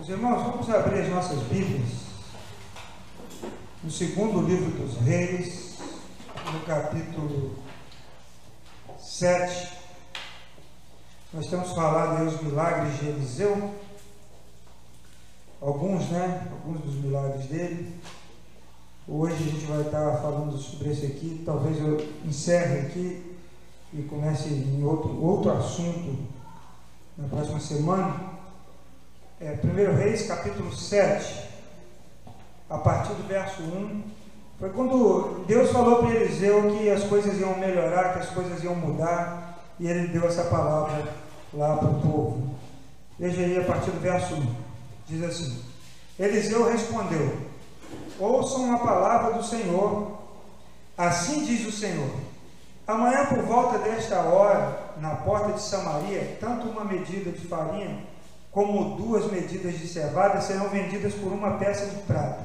Os irmãos, vamos abrir as nossas Bíblias no segundo livro dos Reis, no capítulo 7. Nós temos falado aí os milagres de Eliseu, alguns, né? Alguns dos milagres dele. Hoje a gente vai estar falando sobre esse aqui. Talvez eu encerre aqui e comece em outro, outro assunto na próxima semana é, 1 Reis, capítulo 7, a partir do verso 1, foi quando Deus falou para Eliseu que as coisas iam melhorar, que as coisas iam mudar, e ele deu essa palavra lá para o povo. Veja aí a partir do verso 1, diz assim: Eliseu respondeu: Ouçam a palavra do Senhor, assim diz o Senhor. Amanhã, por volta desta hora, na porta de Samaria, tanto uma medida de farinha como duas medidas de cevada serão vendidas por uma peça de prata.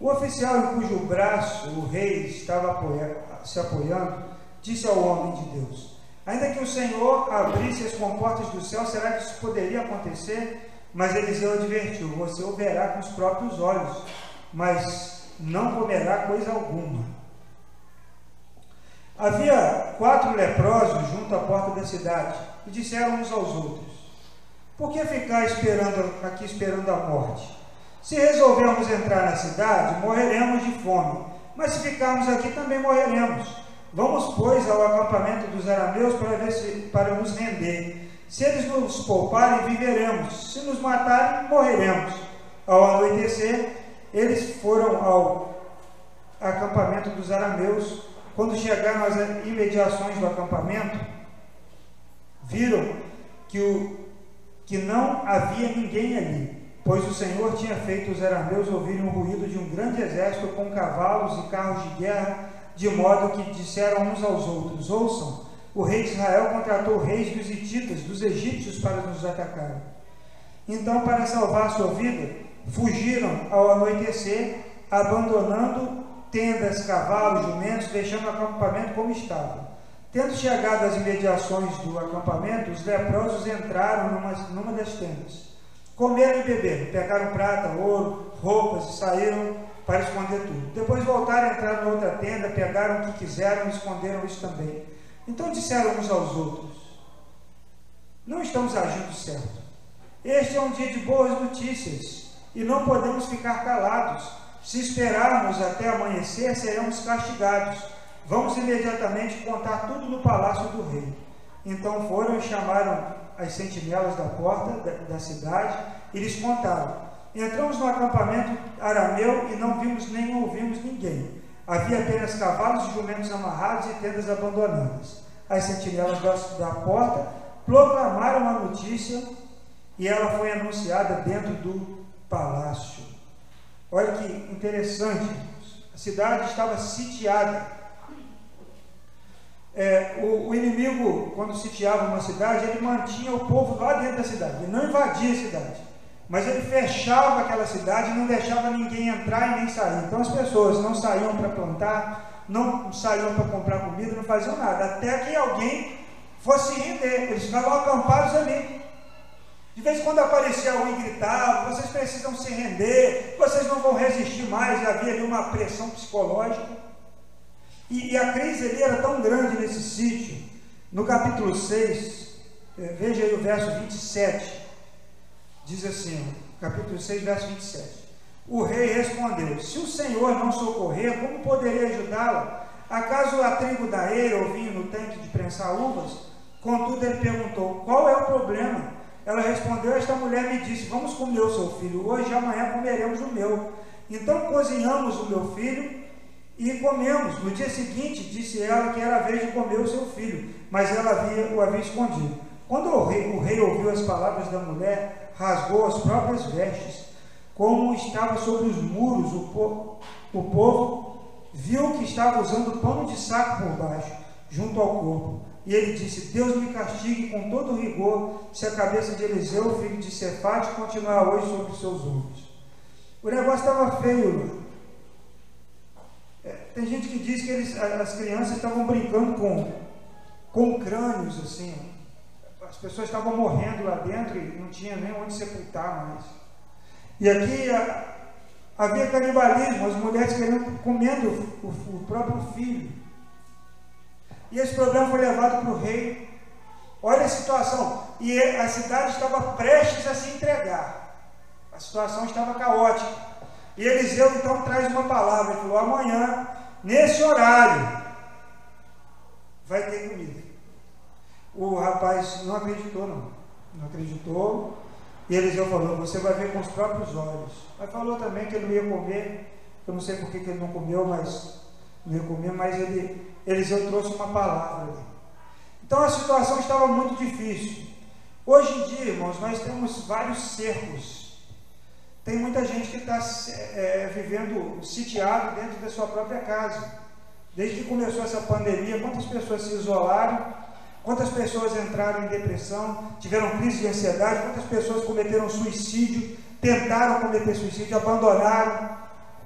O oficial em cujo braço o rei estava se apoiando, disse ao homem de Deus: Ainda que o Senhor abrisse as comportas do céu, será que isso poderia acontecer? Mas Eliseu advertiu: Você o verá com os próprios olhos, mas não comerá coisa alguma. Havia quatro leprosos junto à porta da cidade e disseram uns aos outros: por que ficar esperando aqui esperando a morte? Se resolvermos entrar na cidade, morreremos de fome, mas se ficarmos aqui também morreremos. Vamos, pois, ao acampamento dos arameus para, ver se, para nos render. Se eles nos pouparem, viveremos. Se nos matarem, morreremos. Ao anoitecer, eles foram ao acampamento dos arameus. Quando chegaram às imediações do acampamento, viram que o que não havia ninguém ali, pois o Senhor tinha feito os arameus ouvirem o ruído de um grande exército com cavalos e carros de guerra, de modo que disseram uns aos outros: Ouçam, o rei de Israel contratou reis dos hititas, dos egípcios, para nos atacar. Então, para salvar sua vida, fugiram ao anoitecer, abandonando tendas, cavalos, jumentos, deixando o acampamento como estava. Tendo chegado às imediações do acampamento, os leprosos entraram numa, numa das tendas. Comeram e beberam, pegaram prata, ouro, roupas e saíram para esconder tudo. Depois voltaram, entraram na outra tenda, pegaram o que quiseram e esconderam isso também. Então disseram uns aos outros: Não estamos agindo certo. Este é um dia de boas notícias e não podemos ficar calados. Se esperarmos até amanhecer, seremos castigados. Vamos imediatamente contar tudo no palácio do rei. Então foram e chamaram as sentinelas da porta da, da cidade e lhes contaram. Entramos no acampamento arameu e não vimos nem ouvimos ninguém. Havia apenas cavalos e jumentos amarrados e tendas abandonadas. As sentinelas da, da porta proclamaram a notícia e ela foi anunciada dentro do palácio. Olha que interessante, a cidade estava sitiada é, o, o, inimigo, quando sitiava uma cidade, ele mantinha o povo lá dentro da cidade, ele não invadia a cidade, mas ele fechava aquela cidade e não deixava ninguém entrar e nem sair. Então as pessoas não saíam para plantar, não saíam para comprar comida, não faziam nada, até que alguém fosse render, eles ficavam acampados ali. De vez em quando aparecia alguém gritava, vocês precisam se render, vocês não vão resistir mais, e havia ali uma pressão psicológica. E, e a crise ali era tão grande nesse sítio, no capítulo 6, eh, veja aí o verso 27, diz assim, capítulo 6, verso 27. O rei respondeu: Se o Senhor não socorrer, como poderei ajudá-la? Acaso há trigo da eira ou vinho no tanque de prensar uvas? Contudo, ele perguntou: Qual é o problema? Ela respondeu: Esta mulher me disse: Vamos comer o seu filho hoje amanhã comeremos o meu. Então cozinhamos o meu filho e comemos. No dia seguinte, disse ela que era a vez de comer o seu filho, mas ela havia, o havia escondido. Quando o rei, o rei ouviu as palavras da mulher, rasgou as próprias vestes, como estava sobre os muros, o, po, o povo viu que estava usando pano de saco por baixo, junto ao corpo. E ele disse: Deus me castigue com todo rigor, se a cabeça de Eliseu, filho de Cefate, continuar hoje sobre os seus ombros. O negócio estava feio, tem gente que diz que eles, as crianças estavam brincando com, com crânios, assim. As pessoas estavam morrendo lá dentro e não tinha nem onde sepultar mais. E aqui havia canibalismo, as mulheres querendo comendo o, o próprio filho. E esse problema foi levado para o rei. Olha a situação. E a cidade estava prestes a se entregar. A situação estava caótica. E Eliseu então traz uma palavra. Falou: amanhã, nesse horário, vai ter comida. O rapaz não acreditou, não. Não acreditou. E Eliseu falou: Você vai ver com os próprios olhos. Mas falou também que ele não ia comer. Eu não sei por que ele não comeu, mas não ia comer. Mas ele, Eliseu trouxe uma palavra ali. Então a situação estava muito difícil. Hoje em dia, irmãos, nós temos vários cercos. Tem muita gente que está é, vivendo sitiado dentro da sua própria casa. Desde que começou essa pandemia, quantas pessoas se isolaram Quantas pessoas entraram em depressão, tiveram crise de ansiedade, quantas pessoas cometeram suicídio, tentaram cometer suicídio, abandonaram.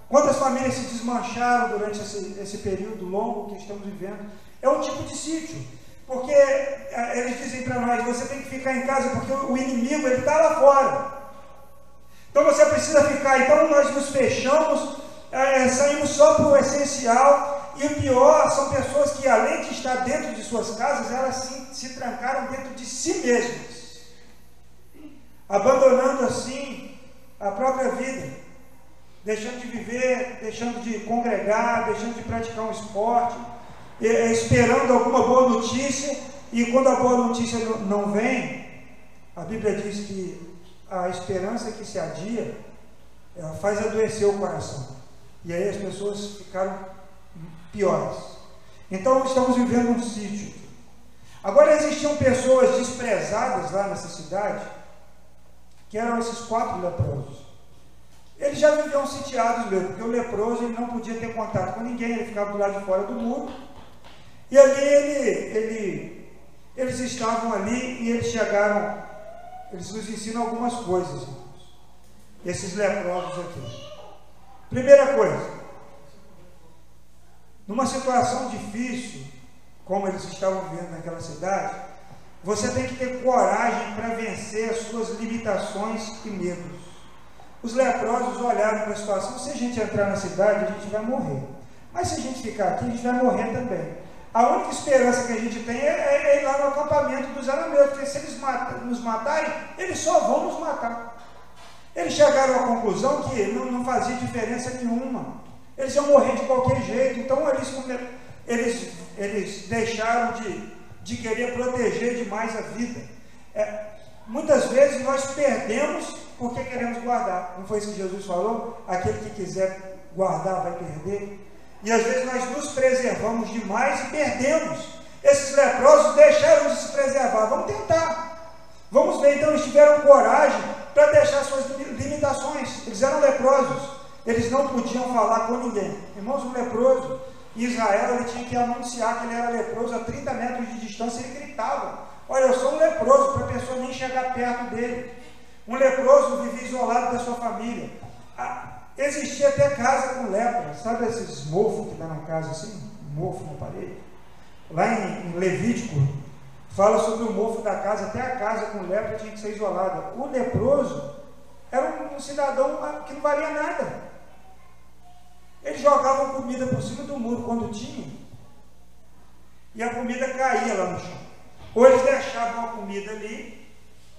Quantas famílias se desmancharam durante esse, esse período longo que estamos vivendo? É um tipo de sítio. Porque é, eles dizem para nós, você tem que ficar em casa porque o inimigo está lá fora. Então você precisa ficar. Então nós nos fechamos, é, saímos só para o essencial. E o pior são pessoas que, além de estar dentro de suas casas, elas se, se trancaram dentro de si mesmas, abandonando assim a própria vida, deixando de viver, deixando de congregar, deixando de praticar um esporte, esperando alguma boa notícia, e quando a boa notícia não vem, a Bíblia diz que a esperança que se adia faz adoecer o coração. E aí as pessoas ficaram piores. Então estamos vivendo um sítio. Agora existiam pessoas desprezadas lá nessa cidade, que eram esses quatro leprosos. Eles já viviam sitiados mesmo, porque o leproso ele não podia ter contato com ninguém, ele ficava do lado de fora do muro. E ali ele, ele, eles estavam ali e eles chegaram, eles nos ensinam algumas coisas, irmãos. Esses leprosos aqui. Primeira coisa, numa situação difícil, como eles estavam vivendo naquela cidade, você tem que ter coragem para vencer as suas limitações e medos. Os leprosos olharam para a situação: se a gente entrar na cidade, a gente vai morrer. Mas se a gente ficar aqui, a gente vai morrer também. A única esperança que a gente tem é, é, é ir lá no acampamento dos arameus, porque se eles nos matarem, eles só vão nos matar. Eles chegaram à conclusão que não, não fazia diferença nenhuma. Eles iam morrer de qualquer jeito. Então eles, eles, eles deixaram de, de querer proteger demais a vida. É, muitas vezes nós perdemos porque queremos guardar. Não foi isso que Jesus falou? Aquele que quiser guardar vai perder. E às vezes nós nos preservamos demais e perdemos. Esses leprosos deixaram de se preservar. Vamos tentar. Vamos ver. Então eles tiveram coragem para deixar suas limitações. Eles eram leprosos. Eles não podiam falar com ninguém. Irmãos, um leproso, em Israel, ele tinha que anunciar que ele era leproso a 30 metros de distância, ele gritava: Olha, eu sou um leproso, para a pessoa nem chegar perto dele. Um leproso vivia isolado da sua família. Existia até casa com lepra, sabe esses mofos que dá na casa assim? Mofo na parede? Lá em, em Levítico, fala sobre o mofo da casa, até a casa com lepra tinha que ser isolada. O leproso era um cidadão que não valia nada. Eles jogavam comida por cima do muro quando tinham, e a comida caía lá no chão. Ou eles deixavam a comida ali,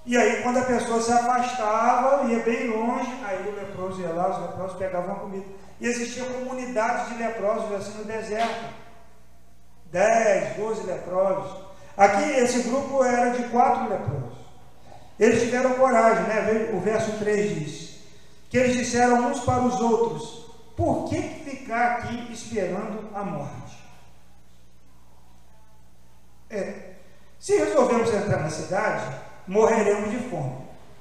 e aí quando a pessoa se afastava, ia bem longe, aí o leproso ia lá, os leprosos pegavam a comida. E existia comunidades de leprosos assim no deserto. 10, 12 leprosos. Aqui esse grupo era de quatro leprosos. Eles tiveram coragem, né? O verso 3 diz: que eles disseram uns para os outros: por que ficar aqui esperando a morte? É, se resolvemos entrar na cidade, morreremos de fome.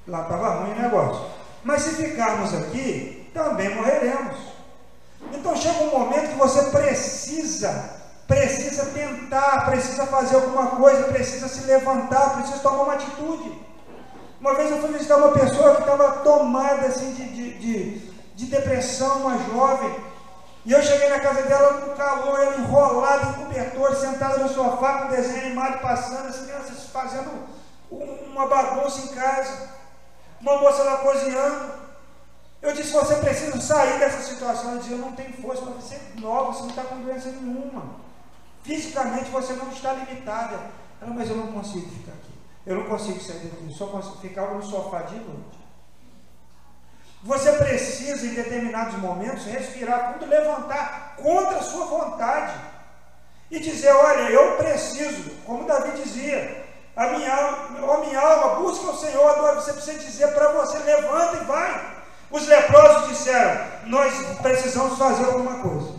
Lá estava ruim o negócio. Mas se ficarmos aqui, também morreremos. Então chega um momento que você precisa, precisa tentar, precisa fazer alguma coisa, precisa se levantar, precisa tomar uma atitude. Uma vez eu fui visitar uma pessoa que estava tomada assim de, de, de de depressão, uma jovem. E eu cheguei na casa dela com calor, ela enrolada em cobertor, sentada no sofá com desenho animado passando, as crianças fazendo uma bagunça em casa. Uma moça lá cozinhando. Eu disse, você precisa sair dessa situação. Eu disse, eu não tenho força para você nova, você não está com doença nenhuma. Fisicamente você não está limitada. Ela, mas eu não consigo ficar aqui. Eu não consigo sair daqui. Só consigo ficar no sofá de noite. Você precisa, em determinados momentos, respirar fundo, levantar contra a sua vontade e dizer: Olha, eu preciso, como Davi dizia, a minha, a minha alma busca o Senhor, adora. Você precisa dizer para você: levanta e vai. Os leprosos disseram: Nós precisamos fazer alguma coisa.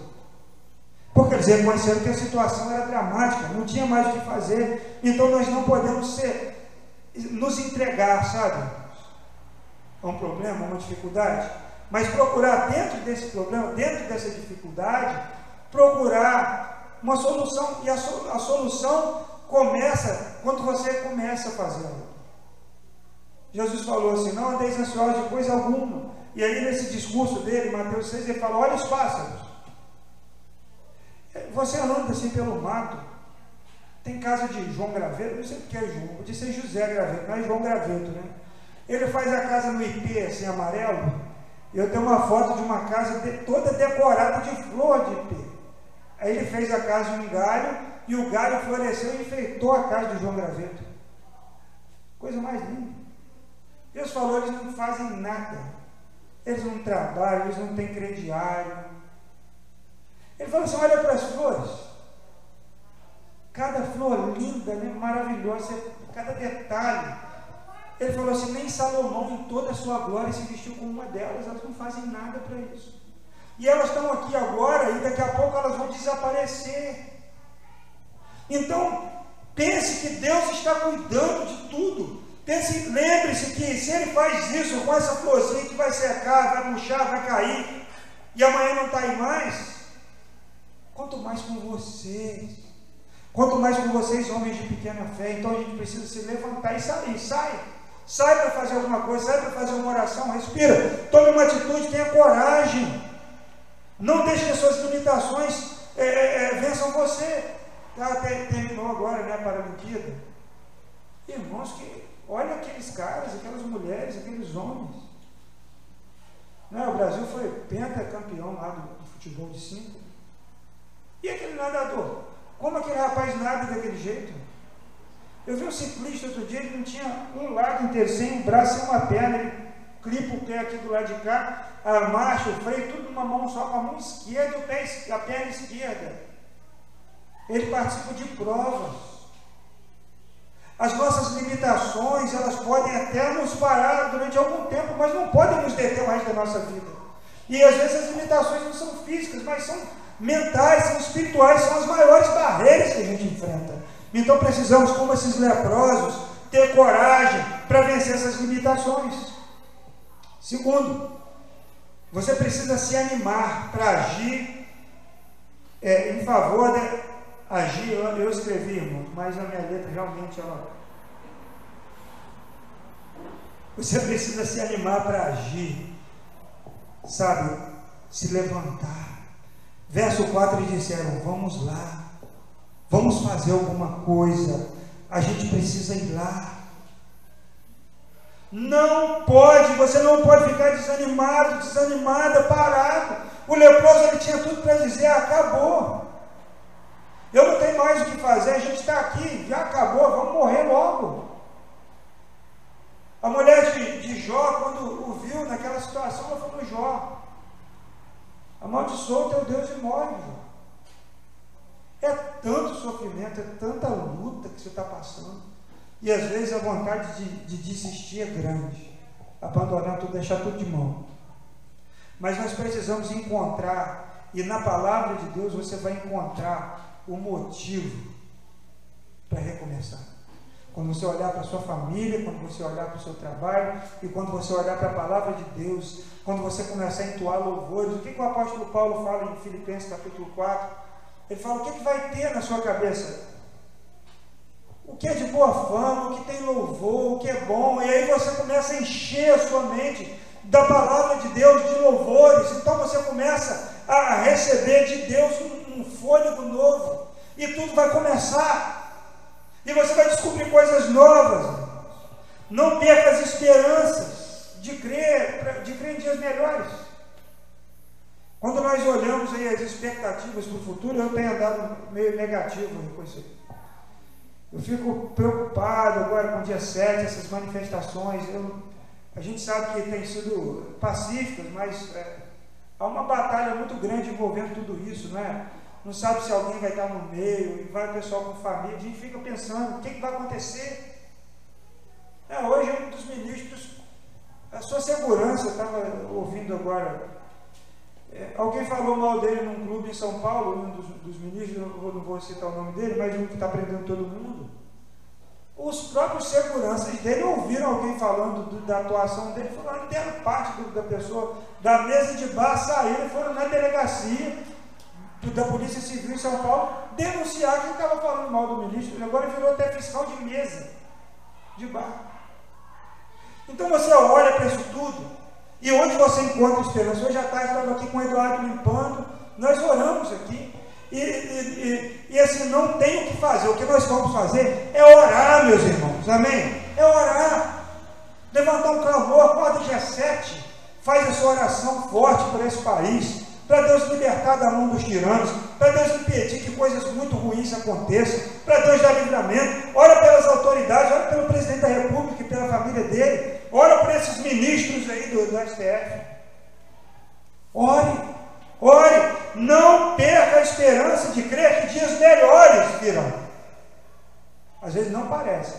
Porque eles reconheceram que a situação era dramática, não tinha mais o que fazer, então nós não podemos ser, nos entregar, sabe? a um problema, a uma dificuldade, mas procurar dentro desse problema, dentro dessa dificuldade, procurar uma solução. E a solução começa quando você começa a fazê-la. Jesus falou assim: não andeis ansiosos de coisa alguma. E aí, nesse discurso dele, Mateus 6, ele fala: olha os pássaros. Você anda assim pelo mato. Tem casa de João Graveto, não sei o que é João, podia ser José Graveto, não é João Graveto, né? Ele faz a casa no IP, assim, amarelo. Eu tenho uma foto de uma casa de, toda decorada de flor de IP. Aí ele fez a casa de um galho e o galho floresceu e enfeitou a casa de João Graveto. Coisa mais linda. Deus falou, eles não fazem nada. Eles não trabalham, eles não têm crediário. Ele falou assim: olha para as flores. Cada flor linda, né, maravilhosa, cada detalhe. Ele falou assim: nem Salomão, em toda a sua glória, se vestiu com uma delas, elas não fazem nada para isso. E elas estão aqui agora e daqui a pouco elas vão desaparecer. Então, pense que Deus está cuidando de tudo. Pense, lembre-se que se ele faz isso com essa florzinha que vai secar, vai murchar, vai cair, e amanhã não está aí mais, quanto mais com vocês. Quanto mais com vocês, homens de pequena fé. Então a gente precisa se levantar e sair. Sai. Sai para fazer alguma coisa, sai para fazer uma oração, respira, tome uma atitude, tenha coragem. Não deixe que as suas limitações é, é, vençam você. Tá, terminou agora né, Paralimpíada. Irmãos, que, olha aqueles caras, aquelas mulheres, aqueles homens. Né, o Brasil foi pentacampeão lá do, do futebol de cinco. E aquele nadador? Como aquele rapaz nada daquele jeito? Eu vi um ciclista outro dia, ele não tinha um lado inteiro, sem um braço, sem uma perna, ele clipa o pé aqui do lado de cá, a marcha, o freio, tudo numa mão só, com a mão esquerda e a perna esquerda. Ele participa de provas. As nossas limitações, elas podem até nos parar durante algum tempo, mas não podem nos deter mais da nossa vida. E às vezes as limitações não são físicas, mas são mentais, são espirituais, são as maiores barreiras que a gente enfrenta. Então precisamos, como esses leprosos, ter coragem para vencer essas limitações. Segundo, você precisa se animar para agir é, em favor de agir. Eu, eu escrevi, irmão, mas a minha letra realmente ela. Você precisa se animar para agir, sabe? Se levantar. Verso 4 disseram: Vamos lá Vamos fazer alguma coisa. A gente precisa ir lá. Não pode, você não pode ficar desanimado, desanimada, parado. O leproso ele tinha tudo para dizer: acabou. Mais o que fazer, a gente está aqui, já acabou, vamos morrer logo. A mulher de, de Jó, quando o viu naquela situação, ela falou: Jó, amaldiçoa o teu Deus e morre, Jó. É tanto sofrimento, é tanta luta que você está passando. E às vezes a vontade de, de desistir é grande. Abandonar tudo, deixar tudo de mão. Mas nós precisamos encontrar, e na palavra de Deus você vai encontrar o motivo para recomeçar. Quando você olhar para a sua família, quando você olhar para o seu trabalho, e quando você olhar para a palavra de Deus, quando você começar a entoar louvores, o que, que o apóstolo Paulo fala em Filipenses capítulo 4? Ele fala: o que, que vai ter na sua cabeça? O que é de boa fama, o que tem louvor, o que é bom, e aí você começa a encher a sua mente da palavra de Deus, de louvores, então você começa a receber de Deus um, um fôlego novo, e tudo vai começar, e você vai descobrir coisas novas. Não perca as esperanças, de crer, de crer em dias melhores. Quando nós olhamos aí as expectativas para o futuro, eu tenho andado meio negativo com isso. Eu fico preocupado agora com o dia 7, essas manifestações. Eu, a gente sabe que tem sido pacíficas, mas é, há uma batalha muito grande envolvendo tudo isso, não é? Não sabe se alguém vai estar no meio, e vai o pessoal com família, a gente fica pensando, o que, que vai acontecer? É, hoje um dos ministros, a sua segurança, estava ouvindo agora, é, alguém falou mal dele num clube em São Paulo, um dos, dos ministros, não vou, não vou citar o nome dele, mas um que está prendendo todo mundo. Os próprios seguranças dele ouviram alguém falando do, da atuação dele, falaram, deram parte do, da pessoa da mesa de bar, saíram foram na delegacia da Polícia Civil em São Paulo denunciar quem estava falando mal do ministro. Agora virou até fiscal de mesa de bar. Então você olha para isso tudo, e onde você encontra esperança? Hoje à tarde estava aqui com o Eduardo limpando, nós oramos aqui. E, e, e, e, assim, não tem o que fazer. O que nós vamos fazer é orar, meus irmãos. Amém? É orar. Levantar um clamor, acorda dia 7. Faz a sua oração forte para esse país. Para Deus libertar da mão dos tiranos. Para Deus impedir que coisas muito ruins aconteçam. Para Deus dar livramento. Ora pelas autoridades, ora pelo presidente da República e pela família dele. Ora por esses ministros aí do, do STF. Ore. Ore, não perca a esperança de crer que dias melhores virão. Às vezes não parece.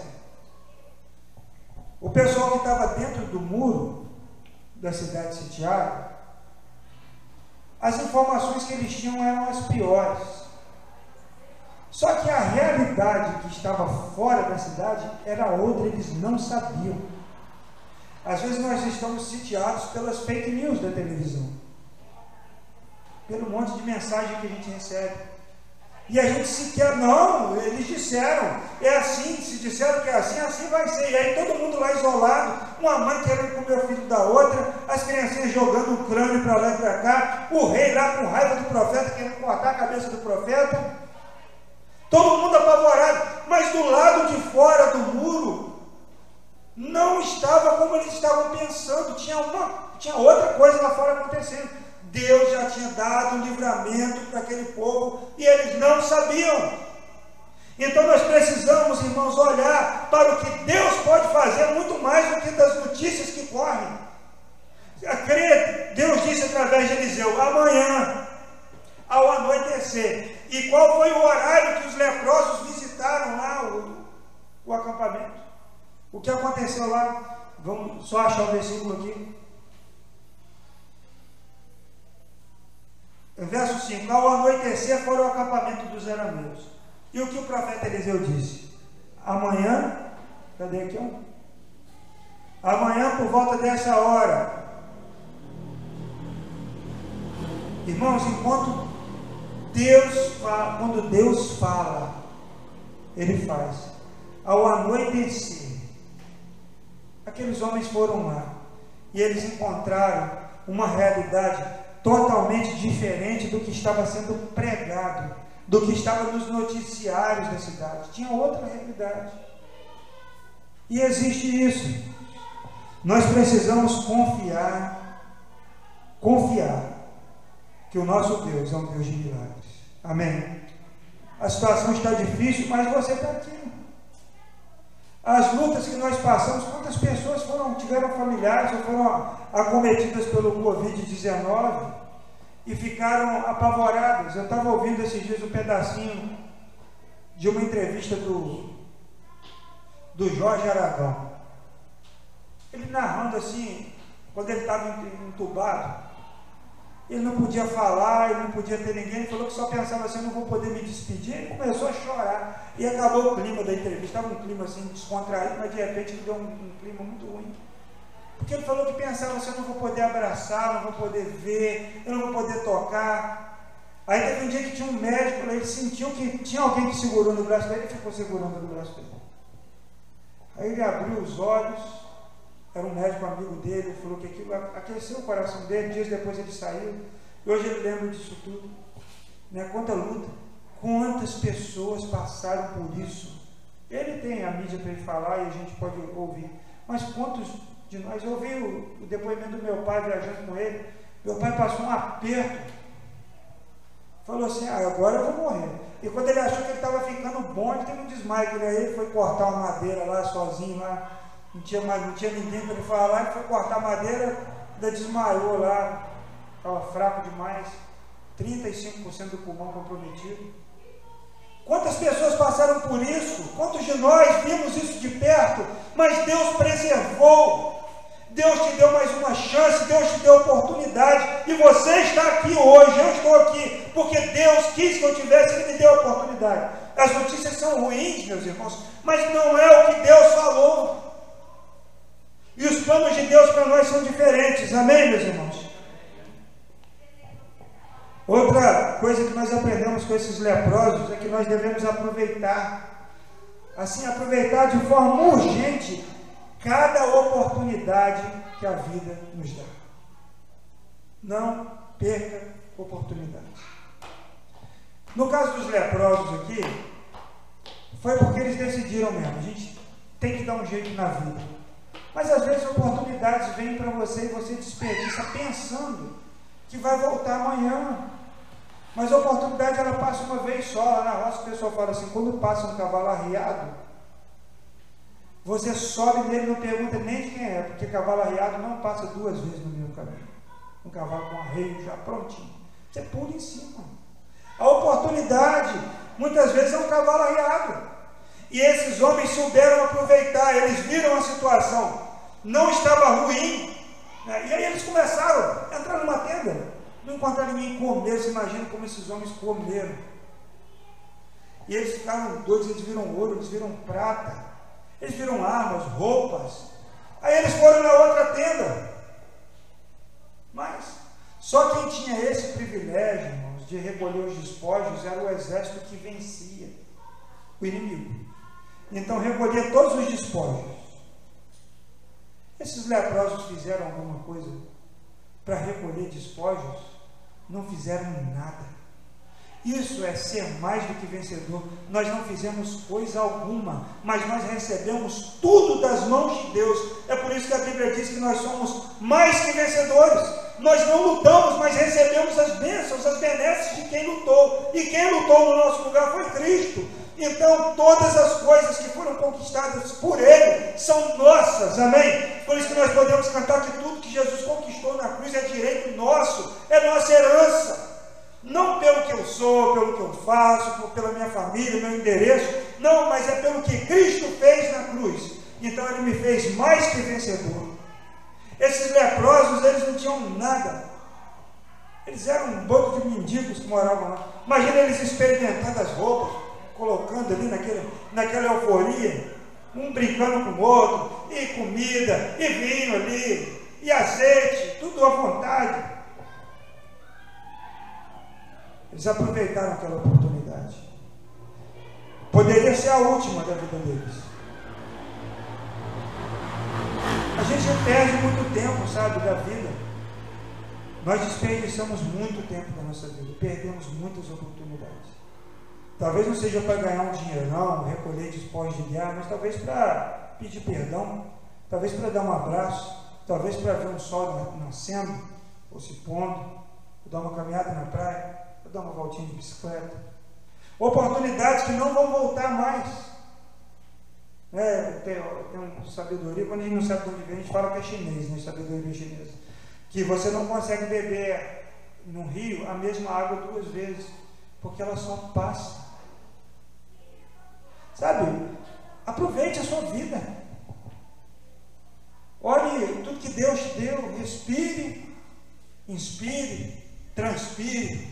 O pessoal que estava dentro do muro da cidade sitiada, as informações que eles tinham eram as piores. Só que a realidade que estava fora da cidade era outra, eles não sabiam. Às vezes nós estamos sitiados pelas fake news da televisão pelo monte de mensagem que a gente recebe. E a gente sequer, não, eles disseram, é assim, se disseram que é assim, assim vai ser. E aí todo mundo lá isolado, uma mãe querendo comer o filho da outra, as criancinhas jogando o crânio para lá e para cá, o rei lá com raiva do profeta, querendo cortar a cabeça do profeta. Todo mundo apavorado, mas do lado de fora do muro, não estava como eles estavam pensando, tinha, uma, tinha outra coisa lá fora acontecendo. Deus já tinha dado um livramento para aquele povo e eles não sabiam. Então nós precisamos, irmãos, olhar para o que Deus pode fazer muito mais do que das notícias que correm. Deus disse através de Eliseu: amanhã, ao anoitecer. E qual foi o horário que os leprosos visitaram lá o, o acampamento? O que aconteceu lá? Vamos só achar o versículo aqui. Verso 5: Ao anoitecer foram ao acampamento dos arameus. E o que o profeta Eliseu disse? Amanhã, cadê aqui? Ó? Amanhã, por volta dessa hora, irmãos, enquanto Deus fala, quando Deus fala, Ele faz. Ao anoitecer, aqueles homens foram lá e eles encontraram uma realidade totalmente diferente do que estava sendo pregado, do que estava nos noticiários da cidade. Tinha outra realidade. E existe isso. Nós precisamos confiar, confiar que o nosso Deus é um Deus de milagres. Amém? A situação está difícil, mas você está aqui. As lutas que nós passamos, quantas pessoas foram, tiveram familiares ou foram acometidas pelo Covid-19 e ficaram apavoradas. Eu estava ouvindo esses dias um pedacinho de uma entrevista do, do Jorge Aragão. Ele narrando assim, quando ele estava entubado, ele não podia falar, ele não podia ter ninguém, ele falou que só pensava assim, não vou poder me despedir, ele começou a chorar. E acabou o clima da entrevista, estava um clima assim descontraído, mas de repente ele deu um, um clima muito ruim. Porque ele falou que pensava assim, eu não vou poder abraçar, não vou poder ver, eu não vou poder tocar. Aí teve um dia que tinha um médico, ele sentiu que tinha alguém que segurou no braço dele e ficou segurando no braço dele. Aí ele abriu os olhos, era um médico amigo dele, falou que aquilo aqueceu o coração dele, dias depois ele saiu, e hoje ele lembra disso tudo. Né? Quanta luta, quantas pessoas passaram por isso. Ele tem a mídia para ele falar e a gente pode ouvir, mas quantos de nós. Eu ouvi o, o depoimento do meu pai viajando com ele. Meu pai passou um aperto. Falou assim, ah, agora eu vou morrer. E quando ele achou que ele estava ficando bom, ele teve um desmaio. Ele aí foi cortar uma madeira lá sozinho lá. Não tinha, mais, não tinha ninguém para ele falar. Ele foi cortar madeira, ainda desmaiou lá. Estava fraco demais. 35% do pulmão comprometido. Quantas pessoas passaram por isso? Quantos de nós vimos isso de perto? Mas Deus preservou. Deus te deu mais uma chance, Deus te deu oportunidade, e você está aqui hoje, eu estou aqui, porque Deus quis que eu tivesse, Ele me deu a oportunidade. As notícias são ruins, meus irmãos, mas não é o que Deus falou. E os planos de Deus para nós são diferentes, amém, meus irmãos? Outra coisa que nós aprendemos com esses leprosos é que nós devemos aproveitar, assim, aproveitar de forma urgente cada oportunidade que a vida nos dá. Não perca oportunidade. No caso dos leprosos aqui, foi porque eles decidiram mesmo, a gente tem que dar um jeito na vida. Mas às vezes oportunidades vêm para você e você desperdiça pensando que vai voltar amanhã. Mas a oportunidade ela passa uma vez só. Lá na roça o pessoal fala assim: quando passa um cavalo arriado, você sobe nele e não pergunta nem de quem é, porque cavalo arriado não passa duas vezes no mesmo caminho. Um cavalo com arreio já prontinho. Você pula em cima. A oportunidade, muitas vezes, é um cavalo arriado. E esses homens souberam aproveitar, eles viram a situação, não estava ruim. Né? E aí eles começaram a entrar numa tenda não encontraram ninguém comer, você imagina como esses homens comeram. E eles ficaram doidos, eles viram ouro, eles viram prata, eles viram armas, roupas. Aí eles foram na outra tenda. Mas só quem tinha esse privilégio, irmãos, de recolher os despojos era o exército que vencia o inimigo. Então recolhia todos os despojos. Esses leprosos fizeram alguma coisa para recolher despojos? não fizeram nada. Isso é ser mais do que vencedor. Nós não fizemos coisa alguma, mas nós recebemos tudo das mãos de Deus. É por isso que a Bíblia diz que nós somos mais que vencedores. Nós não lutamos, mas recebemos as bênçãos, as benesses de quem lutou. E quem lutou no nosso lugar foi Cristo. Então, todas as coisas que foram conquistadas por Ele são nossas, amém? Por isso que nós podemos cantar que tudo que Jesus conquistou na cruz é direito nosso, é nossa herança. Não pelo que eu sou, pelo que eu faço, pela minha família, meu endereço, não, mas é pelo que Cristo fez na cruz. Então Ele me fez mais que vencedor. Esses leprosos, eles não tinham nada. Eles eram um bando de mendigos que moravam lá. Imagina eles experimentando as roupas colocando ali naquele, naquela euforia, um brincando com o outro, e comida, e vinho ali, e azeite, tudo à vontade. Eles aproveitaram aquela oportunidade. Poderia ser a última da vida deles. A gente perde muito tempo, sabe, da vida. Nós desperdiçamos muito tempo da nossa vida, perdemos muitas oportunidades. Talvez não seja para ganhar um dinheiro, não, recolher despojos de guerra, mas talvez para pedir perdão, talvez para dar um abraço, talvez para ver um sol nascendo ou se pondo, ou dar uma caminhada na praia, ou dar uma voltinha de bicicleta. Oportunidades que não vão voltar mais. É, tem, tem uma sabedoria, quando a gente não sabe de onde vem, a gente fala que é chinês, né? Sabedoria chinesa. Que você não consegue beber no rio a mesma água duas vezes, porque ela só passa. Sabe? Aproveite a sua vida. Olhe tudo que Deus te deu. Respire, inspire, transpire.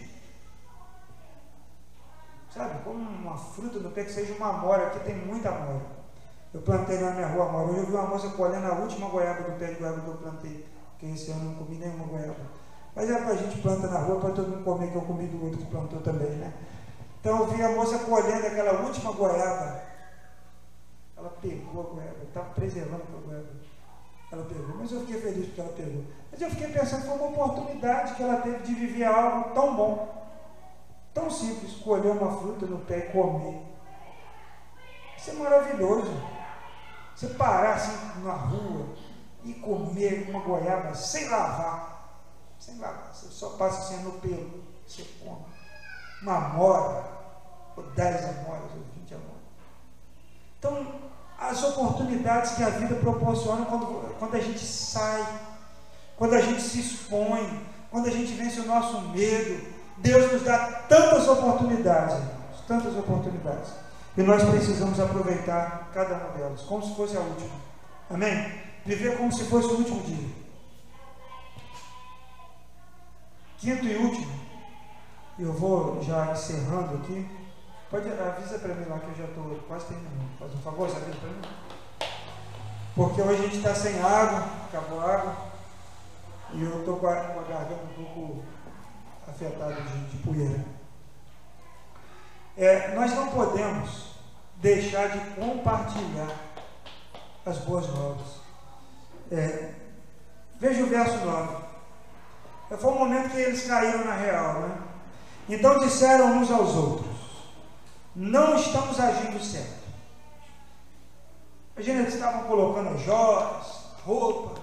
Sabe? Como uma fruta do pé que seja uma amora. Aqui tem muita amora. Eu plantei na minha rua amora. Hoje eu vi uma moça colhendo a última goiaba do pé de goiaba que eu plantei. Porque esse ano eu não comi nenhuma goiaba. Mas é para a gente planta na rua para todo mundo comer, que eu comi do outro que plantou também, né? Então eu vi a moça colhendo aquela última goiaba. Ela pegou a goiaba, estava preservando a goiaba. Ela pegou, mas eu fiquei feliz porque ela pegou. Mas eu fiquei pensando foi uma oportunidade que ela teve de viver algo tão bom, tão simples, colher uma fruta no pé e comer. Isso é maravilhoso. Você parar assim na rua e comer uma goiaba sem lavar. Sem lavar. Você só passa assim no pelo. Você come. Uma amora, ou dez amoras, ou vinte amoras. Então, as oportunidades que a vida proporciona quando, quando a gente sai, quando a gente se expõe, quando a gente vence o nosso medo. Deus nos dá tantas oportunidades, irmãos, tantas oportunidades. E nós precisamos aproveitar cada uma delas, como se fosse a última. Amém? Viver como se fosse o último dia. Quinto e último, eu vou já encerrando aqui. Pode avisa para mim lá que eu já estou quase terminando. Faz um favor, avisa para mim. Porque hoje a gente está sem água, acabou a água. E eu estou com, com, a garganta um pouco afetada de, de poeira. É, nós não podemos deixar de compartilhar as boas novas. É, veja o verso 9. Foi um momento que eles caíram na real, né? Então disseram uns aos outros: Não estamos agindo certo. Imagina, eles estavam colocando joias, roupa,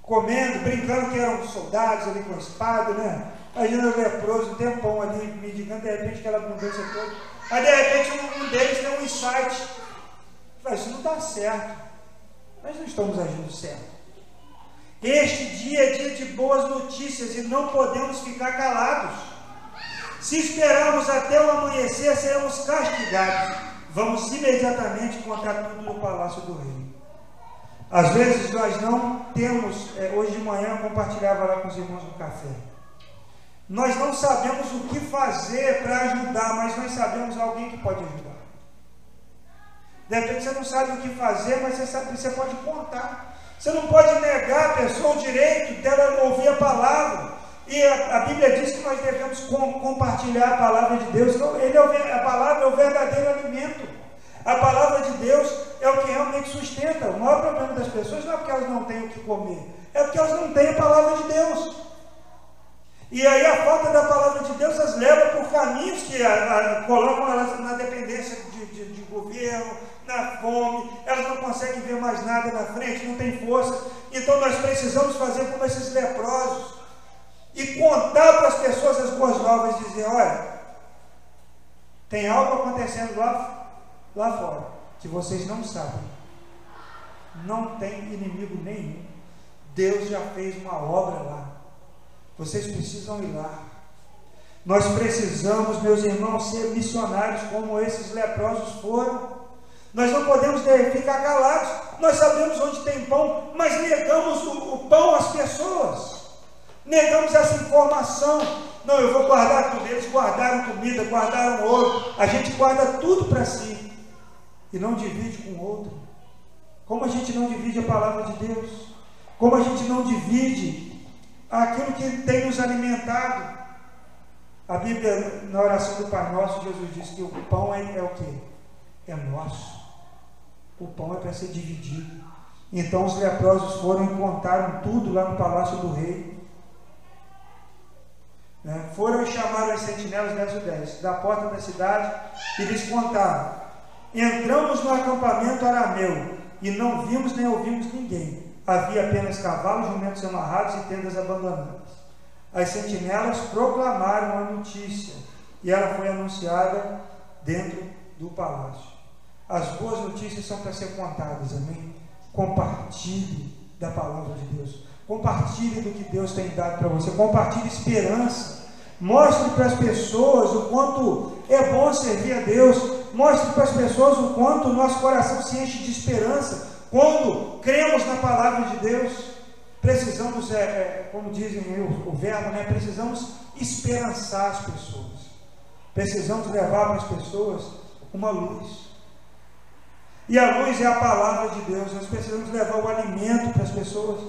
comendo, brincando que eram soldados ali com espada, né? Imagina o leproso, um tempão ali, mendigando, de repente aquela abundância toda. Aí de repente um, um deles tem um insight. Fala, isso não está certo. Nós não estamos agindo certo. Este dia é dia de boas notícias e não podemos ficar calados. Se esperarmos até o amanhecer, seremos castigados. Vamos imediatamente contar tudo no palácio do rei. Às vezes nós não temos, é, hoje de manhã eu compartilhava lá com os irmãos no café. Nós não sabemos o que fazer para ajudar, mas nós sabemos alguém que pode ajudar. De repente você não sabe o que fazer, mas você sabe que você pode contar. Você não pode negar a pessoa o direito dela ouvir a palavra. E a, a Bíblia diz que nós devemos com, compartilhar a palavra de Deus. Então, ele é o, a palavra é o verdadeiro alimento. A palavra de Deus é o que realmente sustenta. O maior problema das pessoas não é porque elas não têm o que comer, é porque elas não têm a palavra de Deus. E aí a falta da palavra de Deus as leva por caminhos que a, a, colocam elas na dependência de, de, de, governo, na fome, elas não conseguem ver mais nada na frente, não tem força. Então nós precisamos fazer como esses leprosos e contar para as pessoas as boas novas, dizer, olha, tem algo acontecendo lá, lá fora, que vocês não sabem. Não tem inimigo nenhum. Deus já fez uma obra lá. Vocês precisam ir lá. Nós precisamos, meus irmãos, ser missionários como esses leprosos foram. Nós não podemos ficar calados. Nós sabemos onde tem pão, mas negamos o, o pão às pessoas. Negamos essa informação. Não, eu vou guardar tudo. Eles guardaram comida, guardaram ouro. A gente guarda tudo para si e não divide com o outro. Como a gente não divide a palavra de Deus? Como a gente não divide aquilo que tem nos alimentado. A Bíblia, na oração do Pai Nosso, Jesus diz que o pão é, é o que? É nosso. O pão é para ser dividido. Então os leprosos foram e contaram tudo lá no palácio do rei. Né? Foram e chamaram as sentinelas, verso 10, da porta da cidade e lhes contaram: Entramos no acampamento arameu e não vimos nem ouvimos ninguém havia apenas cavalos, jumentos amarrados e tendas abandonadas. As sentinelas proclamaram a notícia e ela foi anunciada dentro do palácio. As boas notícias são para ser contadas, amém? Compartilhe da palavra de Deus. Compartilhe do que Deus tem dado para você. Compartilhe esperança. Mostre para as pessoas o quanto é bom servir a Deus. Mostre para as pessoas o quanto o nosso coração se enche de esperança quando cremos na palavra de Deus, precisamos, é, é, como dizem o, o verbo, né, precisamos esperançar as pessoas. Precisamos levar para as pessoas uma luz. E a luz é a palavra de Deus. Nós precisamos levar o alimento para as pessoas.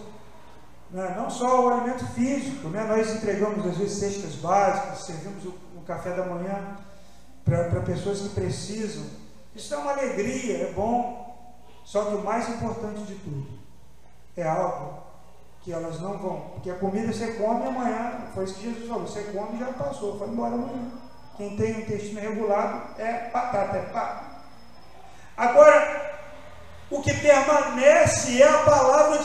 Né? Não só o alimento físico. Né? Nós entregamos, às vezes, cestas básicas, servimos o, o café da manhã para pessoas que precisam. Isso é uma alegria, é bom. Só que o mais importante de tudo é algo que elas não vão. Porque a comida você come amanhã, foi isso que Jesus falou, você come e já passou, foi embora amanhã. Quem tem o intestino regulado é batata, é pá. Agora, O que permanece é a palavra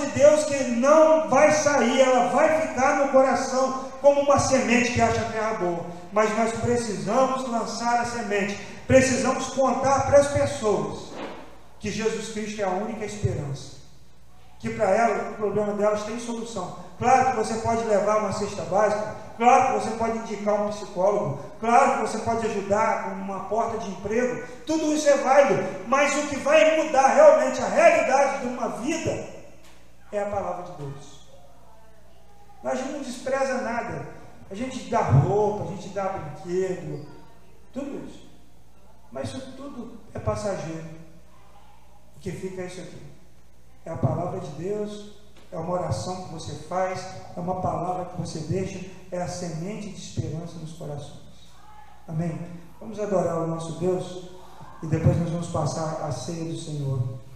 não vai sair, ela vai ficar no coração como uma semente que acha terra boa. Mas nós precisamos lançar a semente, precisamos contar para as pessoas que Jesus Cristo é a única esperança. Que para elas, o problema delas tem solução. Claro que você pode levar uma cesta básica, claro que você pode indicar um psicólogo, claro que você pode ajudar com uma porta de emprego, tudo isso é válido, mas o que vai mudar realmente a realidade de uma vida é a palavra de Deus. A gente não despreza nada, a gente dá roupa, a gente dá brinquedo, tudo isso, mas isso tudo é passageiro. O que fica é isso aqui: é a palavra de Deus é uma oração que você faz, é uma palavra que você deixa, é a semente de esperança nos corações. Amém? Vamos adorar o nosso Deus e depois nós vamos passar a ceia do Senhor.